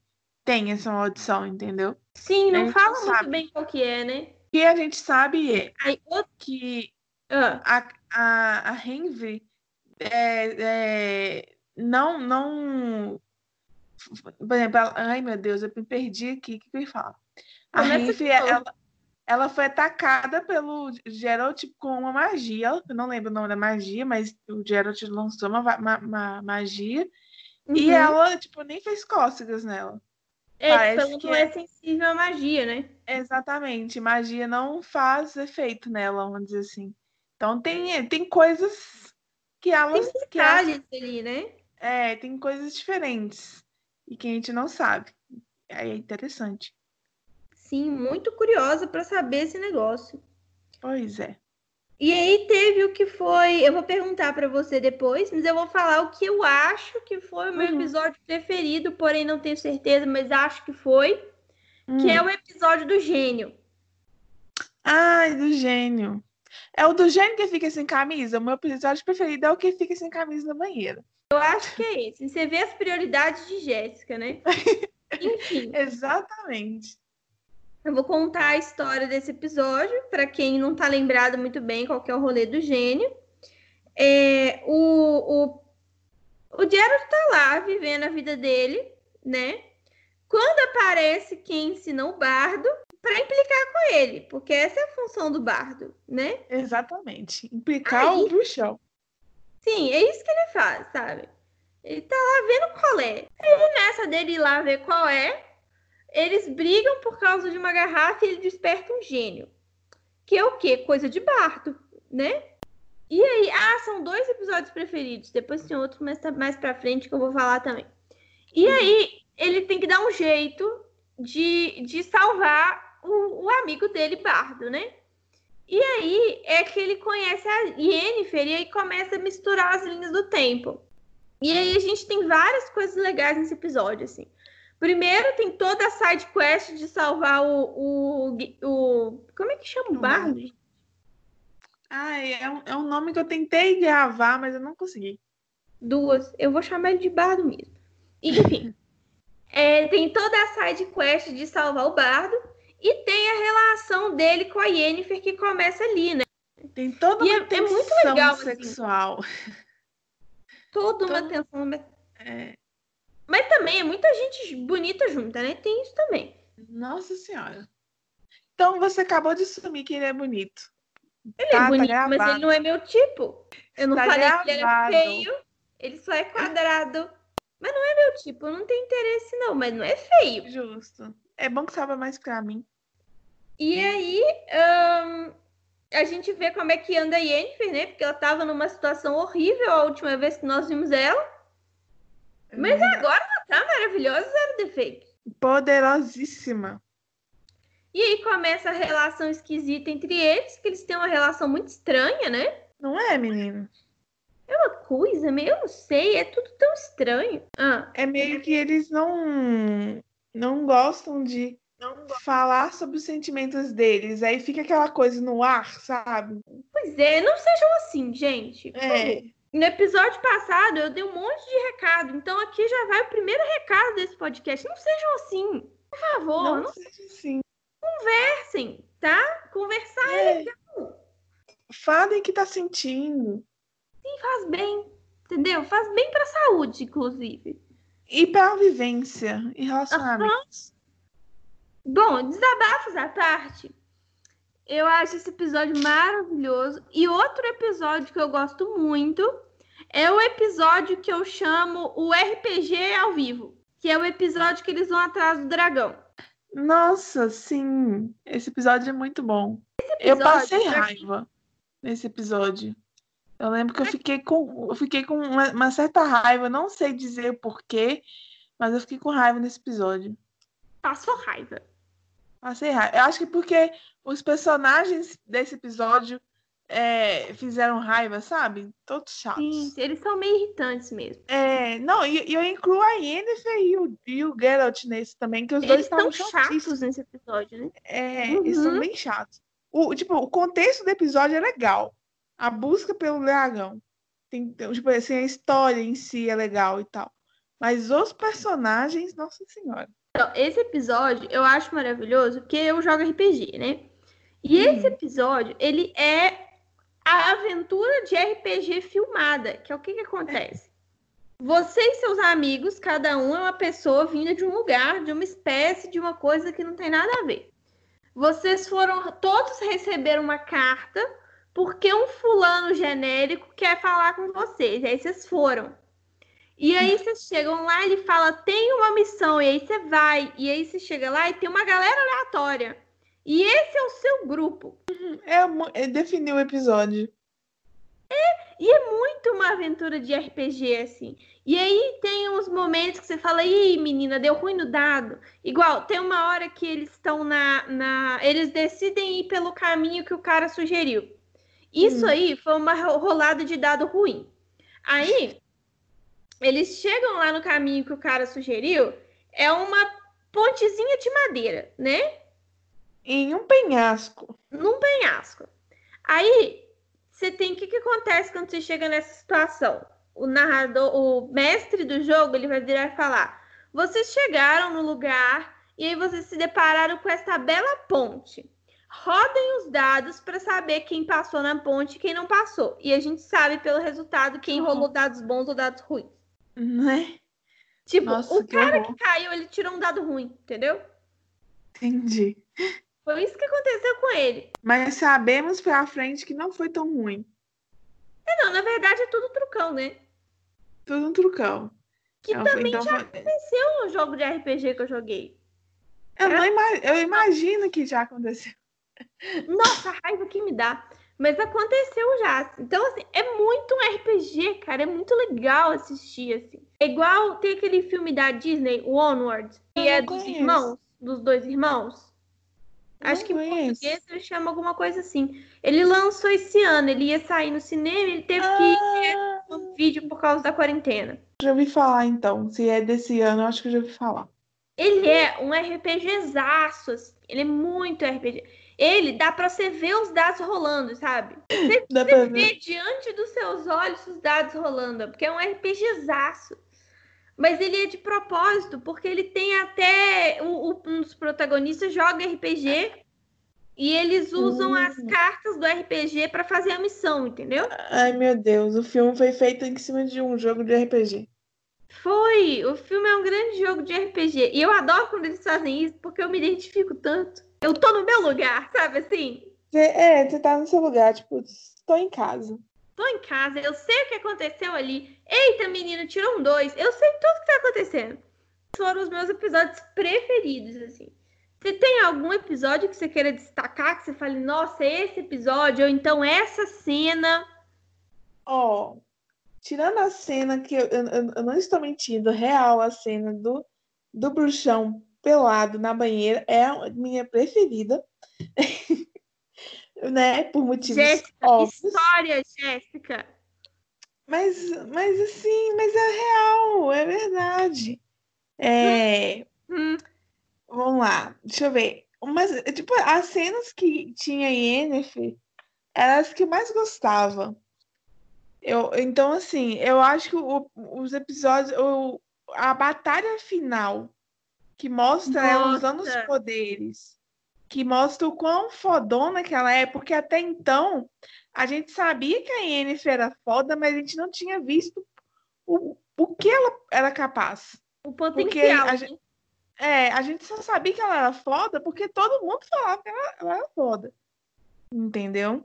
têm essa maldição, entendeu? Sim, não fala não muito bem qual que é, né? O que a gente sabe é que ah, a, a, a Henry é, é, não, não. Por exemplo, ela- ai meu Deus, eu me perdi aqui. O que, que eu ia falar? A novo. ela, ela foi atacada pelo Geralt com uma magia. Eu não lembro o nome da magia, mas o Geralt lançou uma, uma, uma magia. E uhum. ela, tipo, nem fez cócegas nela. é, parece tipo, ela que não é- é sensível à magia, né? Exatamente, magia não faz efeito nela, vamos dizer assim. Então tem, tem coisas que elas, que elas Detalhes ali, né? É, tem coisas diferentes e que a gente não sabe. Aí é interessante. Sim, muito curiosa para saber esse negócio. Pois é. E aí teve o que foi. Eu vou perguntar para você depois, mas eu vou falar o que eu acho que foi o meu Uhum. episódio preferido, porém não tenho certeza, mas acho que foi, que Hum. é o episódio do gênio. Ai, do gênio. É o do gênio que fica sem camisa? O meu episódio preferido é o que fica sem camisa no banheiro. Eu acho que é esse. Você vê as prioridades de Jéssica, né? <laughs> Enfim, Exatamente. eu vou contar a história desse episódio para quem não tá lembrado muito bem qual que é o rolê do gênio. É, o, o, o tá lá vivendo a vida dele, né? Quando aparece quem ensina o bardo para implicar com ele, porque essa é a função do bardo, né? Exatamente. Implicar Aí- o bruxão. Sim, é isso que ele faz, sabe? Ele tá lá vendo qual é. Ele nessa dele ir lá ver qual é, eles brigam por causa de uma garrafa e ele desperta um gênio. Que é o quê? Coisa de bardo, né? E aí, ah, são dois episódios preferidos. Depois tem outro mais, mais pra frente que eu vou falar também. E aí, ele tem que dar um jeito de, de salvar o, o amigo dele, Bardo, né? E aí é que ele conhece a Yennefer e aí começa a misturar as linhas do tempo. E aí a gente tem várias coisas legais nesse episódio, assim. Primeiro tem toda a side quest de salvar o, o, o como é que chama o bardo? bardo. Ai, é um, é um nome que eu tentei gravar, mas eu não consegui. Duas. Eu vou chamar ele de bardo mesmo. Enfim. <laughs> É, tem toda a side quest de salvar o bardo e tem a relação dele com a Yennefer que começa ali, né? Tem toda E uma é- é muito tensão legal, assim. sexual. Toda uma Todo- tensão. Mas, É, mas também é muita gente bonita junta, né? Tem isso também. Nossa Senhora. Então você acabou de assumir que ele é bonito. Ele Tá, é tá bonito, mas gravado. ele não é meu tipo. Eu não Tá falei que ele era gravado. feio. Ele só é quadrado. Mas não é meu tipo. Eu não tenho interesse, não. Mas não é feio. Justo. É bom que salva mais pra mim. E aí, ahn, a gente vê como é que anda a Yennefer, né? Porque ela tava numa situação horrível a última vez que nós vimos ela. Mas Verdade. agora ela tá maravilhosa, zero defeito. Poderosíssima. E aí começa a relação esquisita entre eles, que eles têm uma relação muito estranha, né? Não é, menino? Uma coisa meio, eu não sei, é tudo tão estranho. Ah, É meio que eles não não gostam de falar sobre os sentimentos deles. Aí fica aquela coisa no ar, sabe? pois é, não sejam assim, gente. É. No episódio passado eu dei um monte de recado, então aqui já vai o primeiro recado desse podcast. Não sejam assim, por favor, Não não seja assim. conversem, tá? Conversar É. Falem que tá sentindo. faz bem, entendeu? Faz bem pra saúde, inclusive. E pra vivência e relacionamentos. Bom, desabafos à parte. Eu acho esse episódio maravilhoso. E outro episódio que eu gosto muito é o episódio que eu chamo o RPG ao vivo, que é o episódio que eles vão atrás do dragão. Nossa, sim. Esse episódio é muito bom. eu passei raiva nesse episódio. Eu lembro que eu fiquei com, eu fiquei com uma, uma certa raiva, não sei dizer o porquê, mas eu fiquei com raiva nesse episódio. Passou raiva. Passei raiva. Eu acho que porque os personagens desse episódio é, fizeram raiva, sabe? Todos chatos. Sim, eles são meio irritantes mesmo. É, não, e, e eu incluo a Yennefer e o, e o Geralt nesse também, que os eles dois estão chatos nesse episódio, né? É, uhum. eles são bem chatos. O, tipo, o contexto do episódio é legal a busca pelo dragão. Tem, tipo assim, a história em si é legal e tal. Mas os personagens, nossa senhora. Então, esse episódio eu acho maravilhoso porque eu jogo RPG, né? E hum. esse episódio, ele é a aventura de RPG filmada, que é o que, que acontece? Você e seus amigos, cada um é uma pessoa vinda de um lugar, de uma espécie, de uma coisa que não tem nada a ver. Vocês foram, todos receberam uma carta porque um fulano genérico quer falar com vocês. Aí vocês foram. E aí vocês chegam lá, ele fala, tem uma missão, e aí você vai. E aí você chega lá e tem uma galera aleatória. E esse é o seu grupo. É, é definir o episódio. É, e é muito uma aventura de RPG, assim. E aí tem uns momentos que você fala, ih, menina, deu ruim no dado. Igual, tem uma hora que eles estão na, na. Eles decidem ir pelo caminho que o cara sugeriu. Isso hum. aí foi uma rolada de dado ruim. Aí, eles chegam lá no caminho que o cara sugeriu, é uma pontezinha de madeira, né? Em um penhasco. Num penhasco. Aí, você tem o que, que acontece quando você chega nessa situação? O narrador, o mestre do jogo, ele vai virar e falar: vocês chegaram no lugar e aí vocês se depararam com essa bela ponte rodem os dados para saber quem passou na ponte e quem não passou. E a gente sabe pelo resultado quem uhum. rolou dados bons ou dados ruins. Né? Tipo, Nossa, o cara que, que caiu, ele tirou um dado ruim, entendeu? Entendi. Foi isso que aconteceu com ele. Mas sabemos pra frente que não foi tão ruim. É, não, na verdade é tudo trucão, né? Tudo um trucão. Que então, também então, já aconteceu no jogo de RPG que eu joguei. Eu, Era... não ima... eu imagino que já aconteceu. Nossa, a raiva que me dá. Mas aconteceu já. Então, assim, é muito um RPG, cara. É muito legal assistir, assim. É igual tem aquele filme da Disney, o Onward, que é dos conheço. irmãos, dos dois irmãos. Acho que em português ele chama alguma coisa assim. Ele lançou esse ano, ele ia sair no cinema, ele teve ah. que ir no vídeo por causa da quarentena. Já ouvi falar, então. Se é desse ano, eu acho que eu já ouvi falar. Ele é um RPGzaço, assim. Ele é muito RPG ele dá para você ver os dados rolando, sabe? Você, dá você vê diante dos seus olhos os dados rolando, porque é um RPGzaço. Mas ele é de propósito, porque ele tem até o, o, um dos protagonistas joga RPG e eles usam as hum. cartas do RPG para fazer a missão, entendeu? Ai, meu Deus, o filme foi feito em cima de um jogo de RPG. Foi, o filme é um grande jogo de RPG. E eu adoro quando eles fazem isso, porque eu me identifico tanto. Eu tô no meu lugar, sabe assim? É, você tá no seu lugar, tipo, tô em casa. Tô em casa, eu sei o que aconteceu ali. Eita, menino, tirou um dois. Eu sei tudo que tá acontecendo. Foram os meus episódios preferidos, assim. Você tem algum episódio que você queira destacar, que você fale, nossa, esse episódio, ou então essa cena? Ó, oh, tirando a cena que eu, eu, eu, não estou mentindo, real, a cena do, do bruxão pelado na banheira é a minha preferida. <laughs> né? Por motivos Jéssica, óbvios. história, Jéssica. Mas, mas assim, mas é real, é verdade. É... Hum. Vamos lá, deixa eu ver. Mas, tipo, as cenas que tinha Yennefer eram as que eu mais gostava. Eu, então, assim, eu acho que o, os episódios, o, a batalha final que mostra Nossa. ela usando os poderes, que mostra o quão fodona que ela é, porque até então a gente sabia que a Yennefer era foda, mas a gente não tinha visto o, o que ela era capaz. O potencial. A gente, é, a gente só sabia que ela era foda porque todo mundo falava que ela, ela era foda. Entendeu?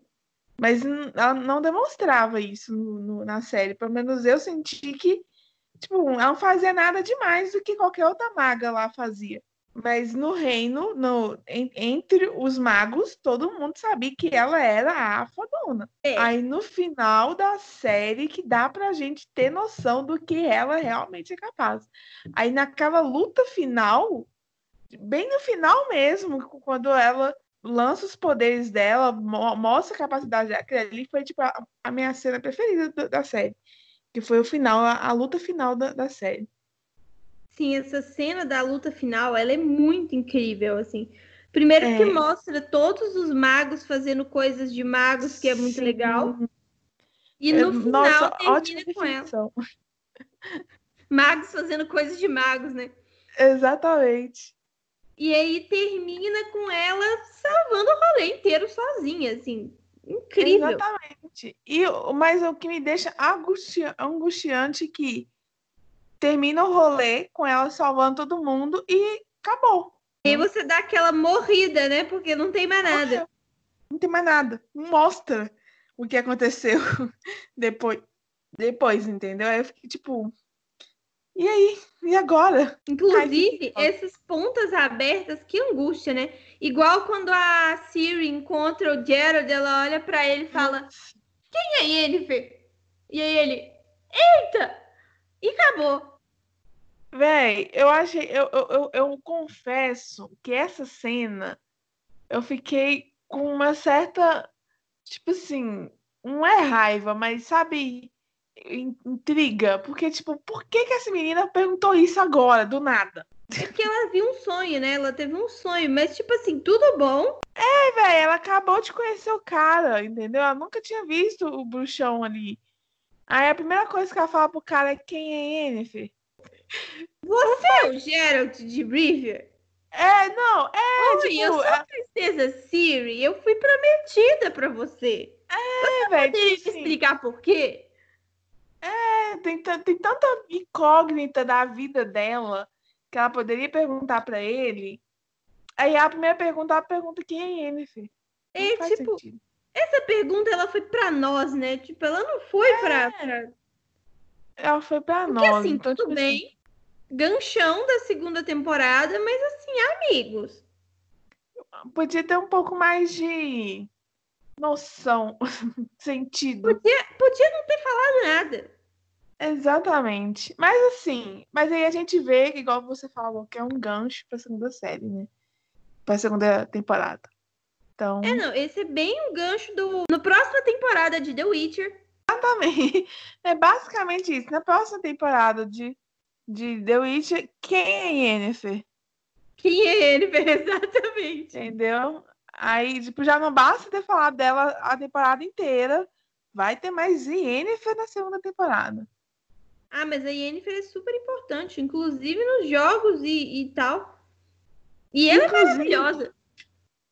Mas ela não demonstrava isso no, no, na série. Pelo menos eu senti que, tipo, ela não fazia nada demais do que qualquer outra maga lá fazia. Mas no reino, no, en, entre os magos, todo mundo sabia que ela era a fodona. É. Aí no final da série que dá pra gente ter noção do que ela realmente é capaz. Aí naquela luta final, bem no final mesmo, quando ela lança os poderes dela, mo mostra a capacidade dela, ali foi tipo a, a minha cena preferida da, da, série. Que foi o final, a, a luta final da, da série. Sim, essa cena da luta final, ela é muito incrível, assim. Primeiro é. que mostra todos os magos fazendo coisas de magos, que é muito Sim. legal. E no é, final nossa, termina com ela. Magos fazendo coisas de magos, né? Exatamente. E aí termina com ela salvando o rolê inteiro sozinha, assim. Incrível. Exatamente. E, mas o que me deixa angustiante é que termina o rolê com ela salvando todo mundo e acabou. E aí você dá aquela morrida, né? Porque não tem mais nada. Não tem mais nada. Mostra o que aconteceu <laughs> depois. Depois, entendeu? Aí eu fiquei tipo. E aí? E agora? Inclusive, Ai, esses pontas abertas, que angústia, né? Igual quando a Siri encontra o Gerald, ela olha para ele e fala: Quem é Yennefer? E aí ele: Eita! E acabou. Véi, eu achei. Eu, eu, eu, eu confesso que essa cena eu fiquei com uma certa. Tipo assim, não é raiva, mas sabe, intriga. Porque, tipo, por que, que essa menina perguntou isso agora, do nada? É porque ela viu um sonho, né? Ela teve um sonho, mas, tipo assim, tudo bom. É, velho, ela acabou de conhecer o cara, entendeu? Ela nunca tinha visto o bruxão ali. Aí a primeira coisa que ela fala pro cara é quem é Yennefer. Você é o Geralt de Rivia? É, não, é. Oi, tipo, eu sou a princesa Siri, eu fui prometida pra você. É, velho. Poderia tipo, assim, explicar por quê? É, tem, tem tanta incógnita da vida dela que ela poderia perguntar pra ele. Aí a primeira pergunta, ela pergunta quem é Yennefer. É, tipo, sentido. essa pergunta ela foi pra nós, né? Tipo, ela não foi é. pra, pra ela foi pra Porque, nós. assim, então, tudo tipo, bem. Assim... Ganchão da segunda temporada, mas assim, amigos. Podia ter um pouco mais de noção, <laughs> sentido. Podia, podia não ter falado nada. Exatamente. Mas assim, mas aí a gente vê, igual você falou, que é um gancho pra segunda série, né? Pra segunda temporada. Então... É, não, esse é bem um gancho do. No próxima temporada de The Witcher, Exatamente. É basicamente isso. Na próxima temporada de, de The Witcher, quem é Yennefer? Quem é Yennefer, <laughs> exatamente. Entendeu? Aí, tipo, já não basta ter falado dela a temporada inteira. Vai ter mais Yennefer na segunda temporada. Ah, mas a Yennefer é super importante, inclusive nos jogos e, e tal. E ela é inclusive, é maravilhosa.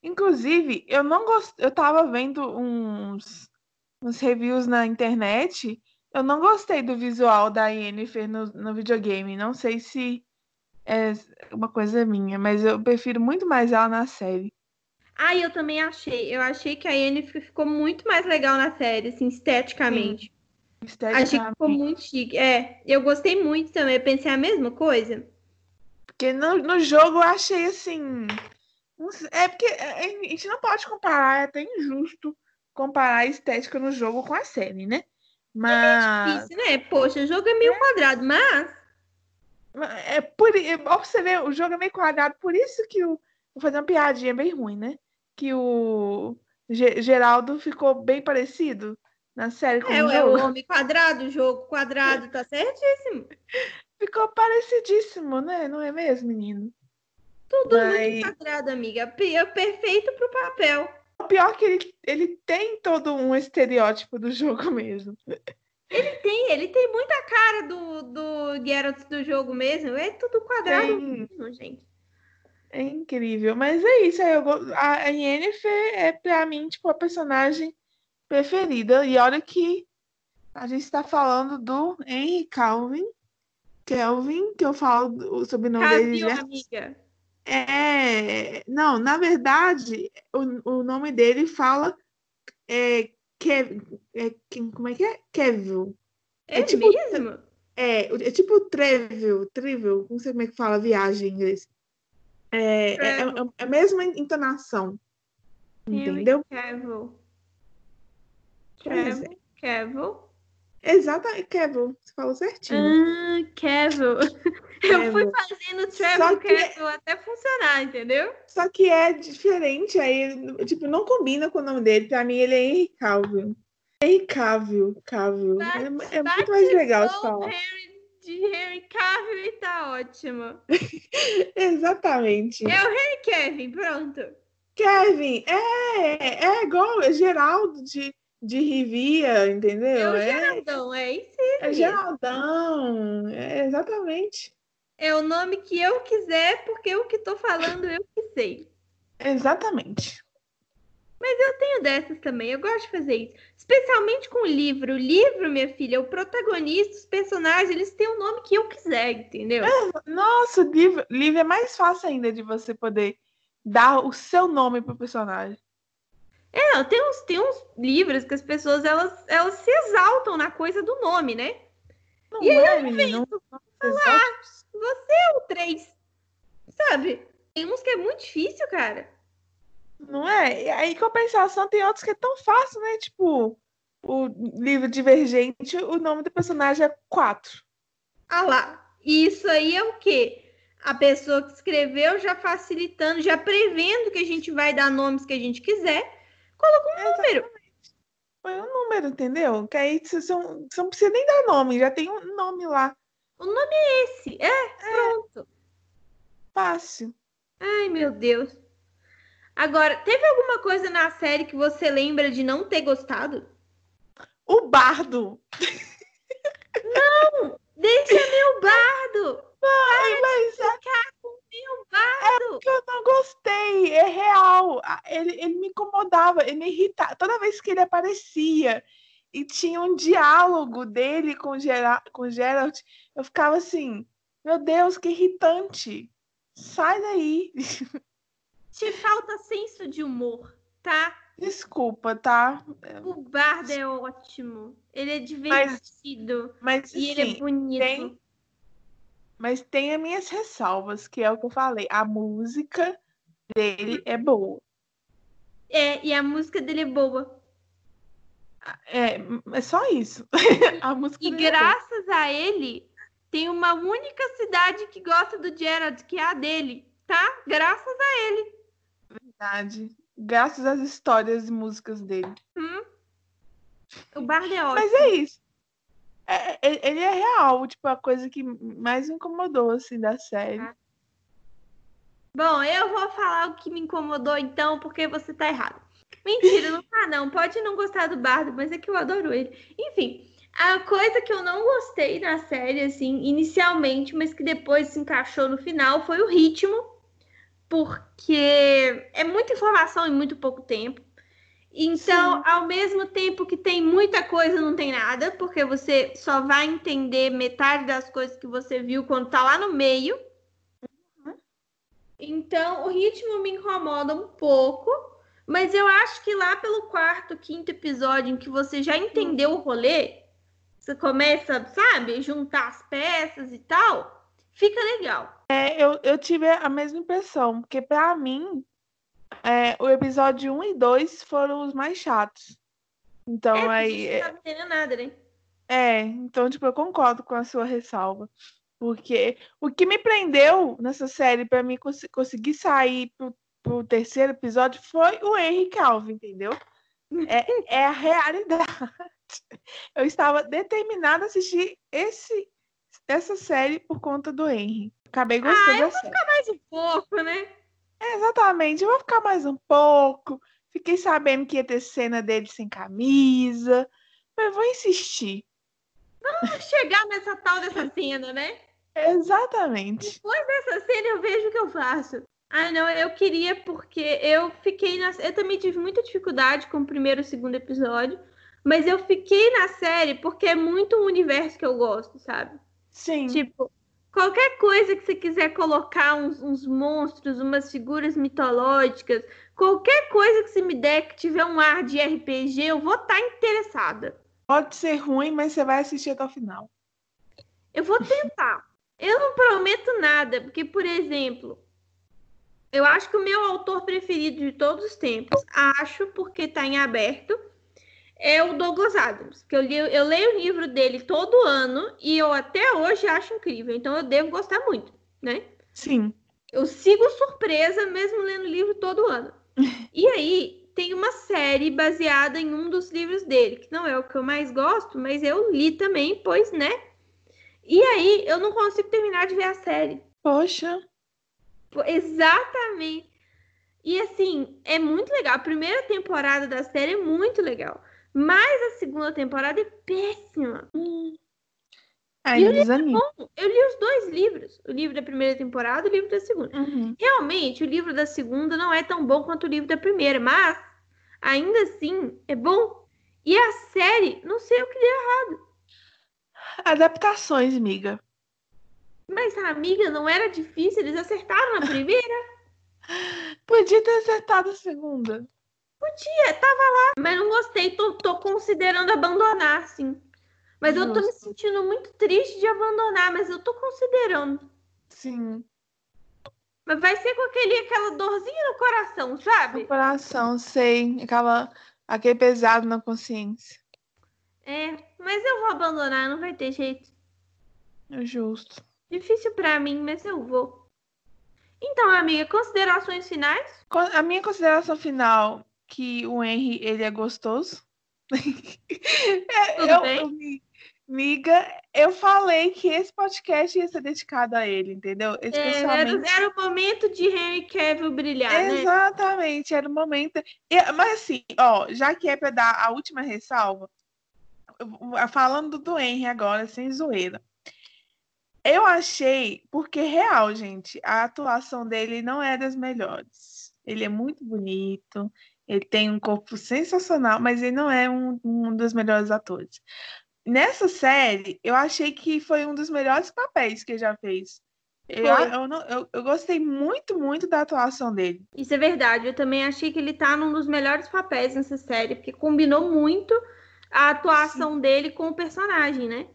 Inclusive, eu não gosto. Eu tava vendo uns nos reviews na internet, eu não gostei do visual da Yennefer no, no videogame. Não sei se é uma coisa minha, mas eu prefiro muito mais ela na série. Ah, eu também achei. Eu achei que a Yennefer ficou muito mais legal na série, assim, esteticamente. Sim, esteticamente. Achei que ficou muito chique. É, eu gostei muito também. Eu pensei a mesma coisa. Porque no, no jogo eu achei assim. É porque a gente não pode comparar, é até injusto comparar a estética no jogo com a série, né? Mas. É difícil, né? Poxa, o jogo é meio é. quadrado, mas. É por você vê, o jogo é meio quadrado, por isso que o. Vou fazer uma piadinha bem ruim, né? Que o Geraldo ficou bem parecido na série com é, o jogo. É o homem quadrado, o jogo quadrado, tá certíssimo. <laughs> Ficou parecidíssimo, né? Não é mesmo, menino? Tudo Mas... muito quadrado, amiga. É perfeito pro papel. O pior é que ele, ele tem todo um estereótipo do <laughs> jogo mesmo. Ele tem, ele tem muita cara do, do Geralt do jogo mesmo. É tudo quadrado tem... mesmo, gente. É incrível, mas é isso. Eu, a Yennefer é pra mim, tipo, a personagem preferida. E olha que a gente está falando do Henry Calvin. Kelvin, que eu falo sobre o nome dele. amiga. É, não, na verdade, o, o nome dele fala é, Kev, é, como é que é? Kevil. É, é tipo, mesmo? É, é tipo Treville, Treville, não sei como é que fala viagem em inglês. É, é, é, é, a mesma entonação. Entendeu? Cavill. Cavill. Cavill. Exatamente, Cavill. Você falou certinho. Ah, Cavill. <laughs> Eu fui fazendo Travel. Cavill até funcionar, entendeu? Só que é diferente, aí, tipo, não combina com o nome dele. Pra mim, ele é Henry Cavill. Henry Cavill, Cavill. é, é muito mais legal de falar. Harry, de Henry Cavill e tá ótimo. <laughs> Exatamente. É o Henry Kevin, pronto. Kevin, é, é igual, é Geraldo de, de Rivia, entendeu? É o Geraldão, é, é isso. É Geraldão, é exatamente. É o nome que eu quiser, porque o que tô falando eu que sei. Exatamente. Mas eu tenho dessas também, eu gosto de fazer isso. Especialmente com o livro. O livro, minha filha, o protagonista, os personagens, eles têm o nome que eu quiser, entendeu? É, nossa, livro, livro é mais fácil ainda de você poder dar o seu nome pro personagem. É, tem uns, tem uns livros que as pessoas elas, elas se exaltam na coisa do nome, né? Não e é, aí eu invento, não, falar, ah, você é o 3, sabe? Tem uns que é muito difícil, cara. Não é? E aí, compensação, tem outros que é tão fácil, né? Tipo, o livro Divergente, o nome do personagem é 4. Ah lá. Isso aí é o quê? a pessoa que escreveu já facilitando, já prevendo que a gente vai dar nomes que a gente quiser, colocou um Exatamente. número. Foi um número, entendeu? Que aí você não, você não precisa nem dar nome, já tem um nome lá. O nome é esse. É, é. pronto. Fácil. Ai, meu Deus. Agora, teve alguma coisa na série que você lembra de não ter gostado? O bardo. Não! Deixa meu bardo! Ai, mas é... É que eu não gostei, é real. Ele, ele me incomodava, ele me irritava. Toda vez que ele aparecia e tinha um diálogo dele com, Gera, com Geralt, eu ficava assim: Meu Deus, que irritante! Sai daí! <laughs> Te falta senso de humor, tá? Desculpa, tá? O Bardo é ótimo. Ele é divertido. Mas, mas e ele é bonito. Tem, mas tem as minhas ressalvas, que é o que eu falei. A música dele é boa. É, e a música dele é boa. É, é só isso. <laughs> a música e é graças é a ele, tem uma única cidade que gosta do Gerard, que é a dele, tá? Graças a ele. Verdade. Graças às histórias e músicas dele. Hum. O Bard é ótimo. Mas é isso. É, é, ele é real, tipo, a coisa que mais me incomodou, assim, da série. Ah. Bom, eu vou falar o que me incomodou, então, porque você tá errado. Mentira, não tá, não. Pode não gostar do Bardo, mas é que eu adoro ele. Enfim, a coisa que eu não gostei na série, assim, inicialmente, mas que depois se encaixou no final, foi o ritmo. Porque é muita informação em muito pouco tempo. Então, Sim. ao mesmo tempo que tem muita coisa, não tem nada, porque você só vai entender metade das coisas que você viu quando tá lá no meio. Uhum. Então, o ritmo me incomoda um pouco, mas eu acho que lá pelo quarto, quinto episódio, em que você já entendeu o rolê, você começa, sabe, juntar as peças e tal, fica legal. É, eu, eu tive a mesma impressão, porque para mim é, o episódio 1 e 2 foram os mais chatos. Então é, aí. Não tá entendendo nada, né? É, então, tipo, eu concordo com a sua ressalva. Porque o que me prendeu nessa série para mim cons conseguir sair pro, pro terceiro episódio foi o Henry Calvin, entendeu? É, é a realidade. Eu estava determinada a assistir esse, essa série por conta do Henry. Acabei gostando ah, eu vou ficar mais um pouco, né? exatamente, eu vou ficar mais um pouco. Fiquei sabendo que ia ter cena dele sem camisa, mas vou insistir. Vamos chegar nessa tal dessa cena, né? Exatamente. Depois dessa cena eu vejo o que eu faço. Ah, não, eu queria porque eu fiquei na. Eu também tive muita dificuldade com o primeiro e o segundo episódio, mas eu fiquei na série porque é muito um universo que eu gosto, sabe? Sim. Tipo, Qualquer coisa que você quiser colocar uns, uns, monstros, umas figuras mitológicas, qualquer coisa que você me der que tiver um ar de RPG, eu vou estar tá interessada. Pode ser ruim, mas você vai assistir até o final. Eu vou tentar. eu não prometo nada, porque, por exemplo, eu acho que o meu autor preferido de todos os tempos, acho porque está em aberto, é o Douglas Adams, que eu, li, eu leio o livro dele todo ano e eu até hoje acho incrível, então eu devo gostar muito, né? Sim. Eu sigo surpresa mesmo lendo o livro todo ano. <laughs> e aí tem uma série baseada em um dos livros dele, que não é o que eu mais gosto, mas eu li também, pois, né? E aí eu não consigo terminar de ver a série. Poxa. Exatamente. E assim, é muito legal. A primeira temporada da série é muito legal. Mas a segunda temporada é péssima. Hum. Ai, eu, li, eu li os dois livros, o livro da primeira temporada e o livro da segunda. Uhum. Realmente, o livro da segunda não é tão bom quanto o livro da primeira, mas ainda assim é bom. E a série, não sei o que deu errado. Adaptações, amiga. Mas, amiga, não era difícil, eles acertaram na <laughs> primeira. Podia ter acertado a segunda. Podia, tava lá. Mas não gostei, tô, tô considerando abandonar, sim. Mas Justo. eu tô me sentindo muito triste de abandonar, mas eu tô considerando. Sim. Mas vai ser com aquele, aquela dorzinha no coração, sabe? No coração, sei. Aquela, aquele pesado na consciência. É, mas eu vou abandonar, não vai ter jeito. É justo. Difícil para mim, mas eu vou. Então, amiga, considerações finais? A minha consideração final que o Henry ele é gostoso. Tudo eu, bem? Eu, Miga, eu falei que esse podcast ia ser dedicado a ele, entendeu? Especialmente... É, era, era, o momento de Henry Cavill brilhar, né? Exatamente, né? era o momento. Mas assim, ó, já que é para dar a última ressalva, falando do Henry agora, sem zoeira. Eu achei, porque real, gente, a atuação dele não é das melhores. Ele é muito bonito, ele tem um corpo sensacional, mas ele não é um, um dos melhores atores nessa série, eu achei que foi um dos melhores papéis que ele já fez. Eu, eu, não, eu, eu, gostei muito, muito da atuação dele. Isso é verdade. Eu também achei que ele tá num dos melhores papéis nessa série, porque combinou muito a atuação Sim. dele com o personagem, né?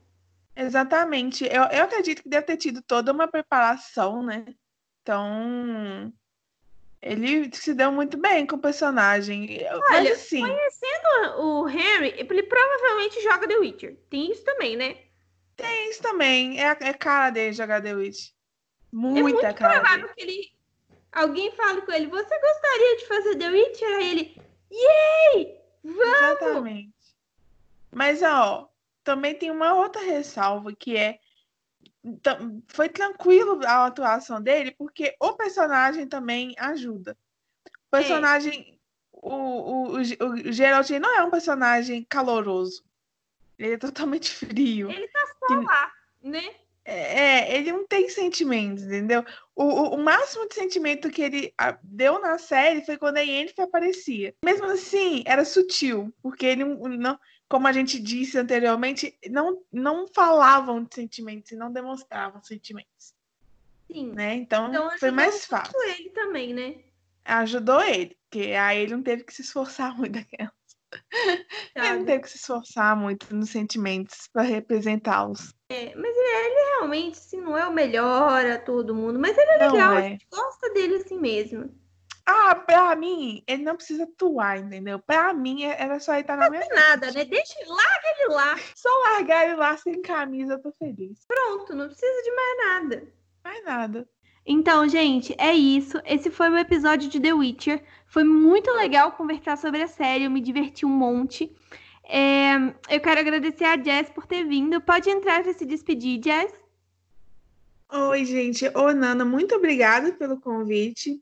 Exatamente. Eu, eu acredito que deve ter tido toda uma preparação, né? Então, ele se deu muito bem com o personagem. Olha, Mas, assim... conhecendo o Harry, ele provavelmente joga The Witcher. Tem isso também, né? Tem isso também. É, é cara dele jogar The Witcher. Muita é muito cara. provável dele. que ele. Alguém fale com ele, você gostaria de fazer The Witcher? Aí ele. Yay! Vamos! Exatamente. Mas, ó, também tem uma outra ressalva que é então, foi tranquilo a atuação dele, porque o personagem também ajuda. O personagem. É. O, o, o, o Geralt não é um personagem caloroso. Ele é totalmente frio. Ele tá só lá, né? É, ele não tem sentimentos, entendeu? O, o, o, máximo de sentimento que ele deu na série foi quando a Yennefer aparecia. Mesmo assim, era sutil, porque ele não, como a gente disse anteriormente, não, não falavam de sentimentos e não demonstravam sentimentos. Sim. Né? Então, então foi mais fácil. ele também, né? Ajudou ele, porque aí ele não teve que se esforçar muito daquelas. <laughs> Ele não teve que se esforçar muito nos sentimentos para representá-los. É, mas ele, ele, realmente, assim, não é o melhor a todo mundo, mas ele é legal, é. a gente gosta dele assim mesmo. Ah, pra mim, ele não precisa atuar, entendeu? Pra mim, é, era só ele estar tá na minha frente. nada, né? Deixa, larga ele lá. Só largar ele lá sem camisa, eu tô feliz. Pronto, não precisa de mais nada. Mais nada. Então, gente, é isso. Esse foi o episódio de The Witcher. Foi muito legal conversar sobre a série, eu me diverti um monte. É, eu quero agradecer a Jess por ter vindo. Pode entrar para se despedir, Jess. Oi, gente. Ô, Nana, muito obrigada pelo convite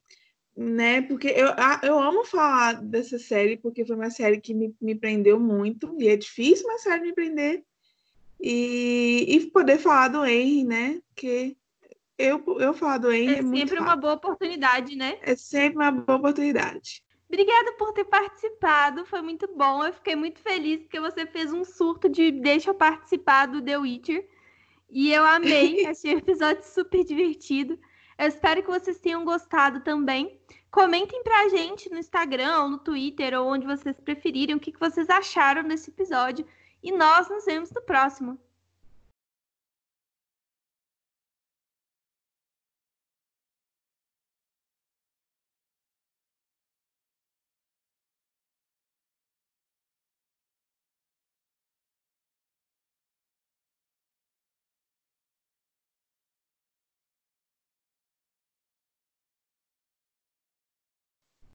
né? Porque eu, eu amo falar dessa série, porque foi uma série que me, me prendeu muito, e é difícil uma série me prender. E, e poder falar do Henry, né? Que eu, eu falar do Henry é, é sempre uma boa oportunidade, né? É sempre uma boa oportunidade. Obrigada por ter participado, foi muito bom. Eu fiquei muito feliz porque você fez um surto de deixa eu participar do The Witcher. E eu amei, <laughs> achei o episódio super divertido. Eu espero que vocês tenham gostado também. Comentem pra gente no Instagram, no Twitter, ou onde vocês preferirem, o que vocês acharam desse episódio. E nós nos vemos no próximo.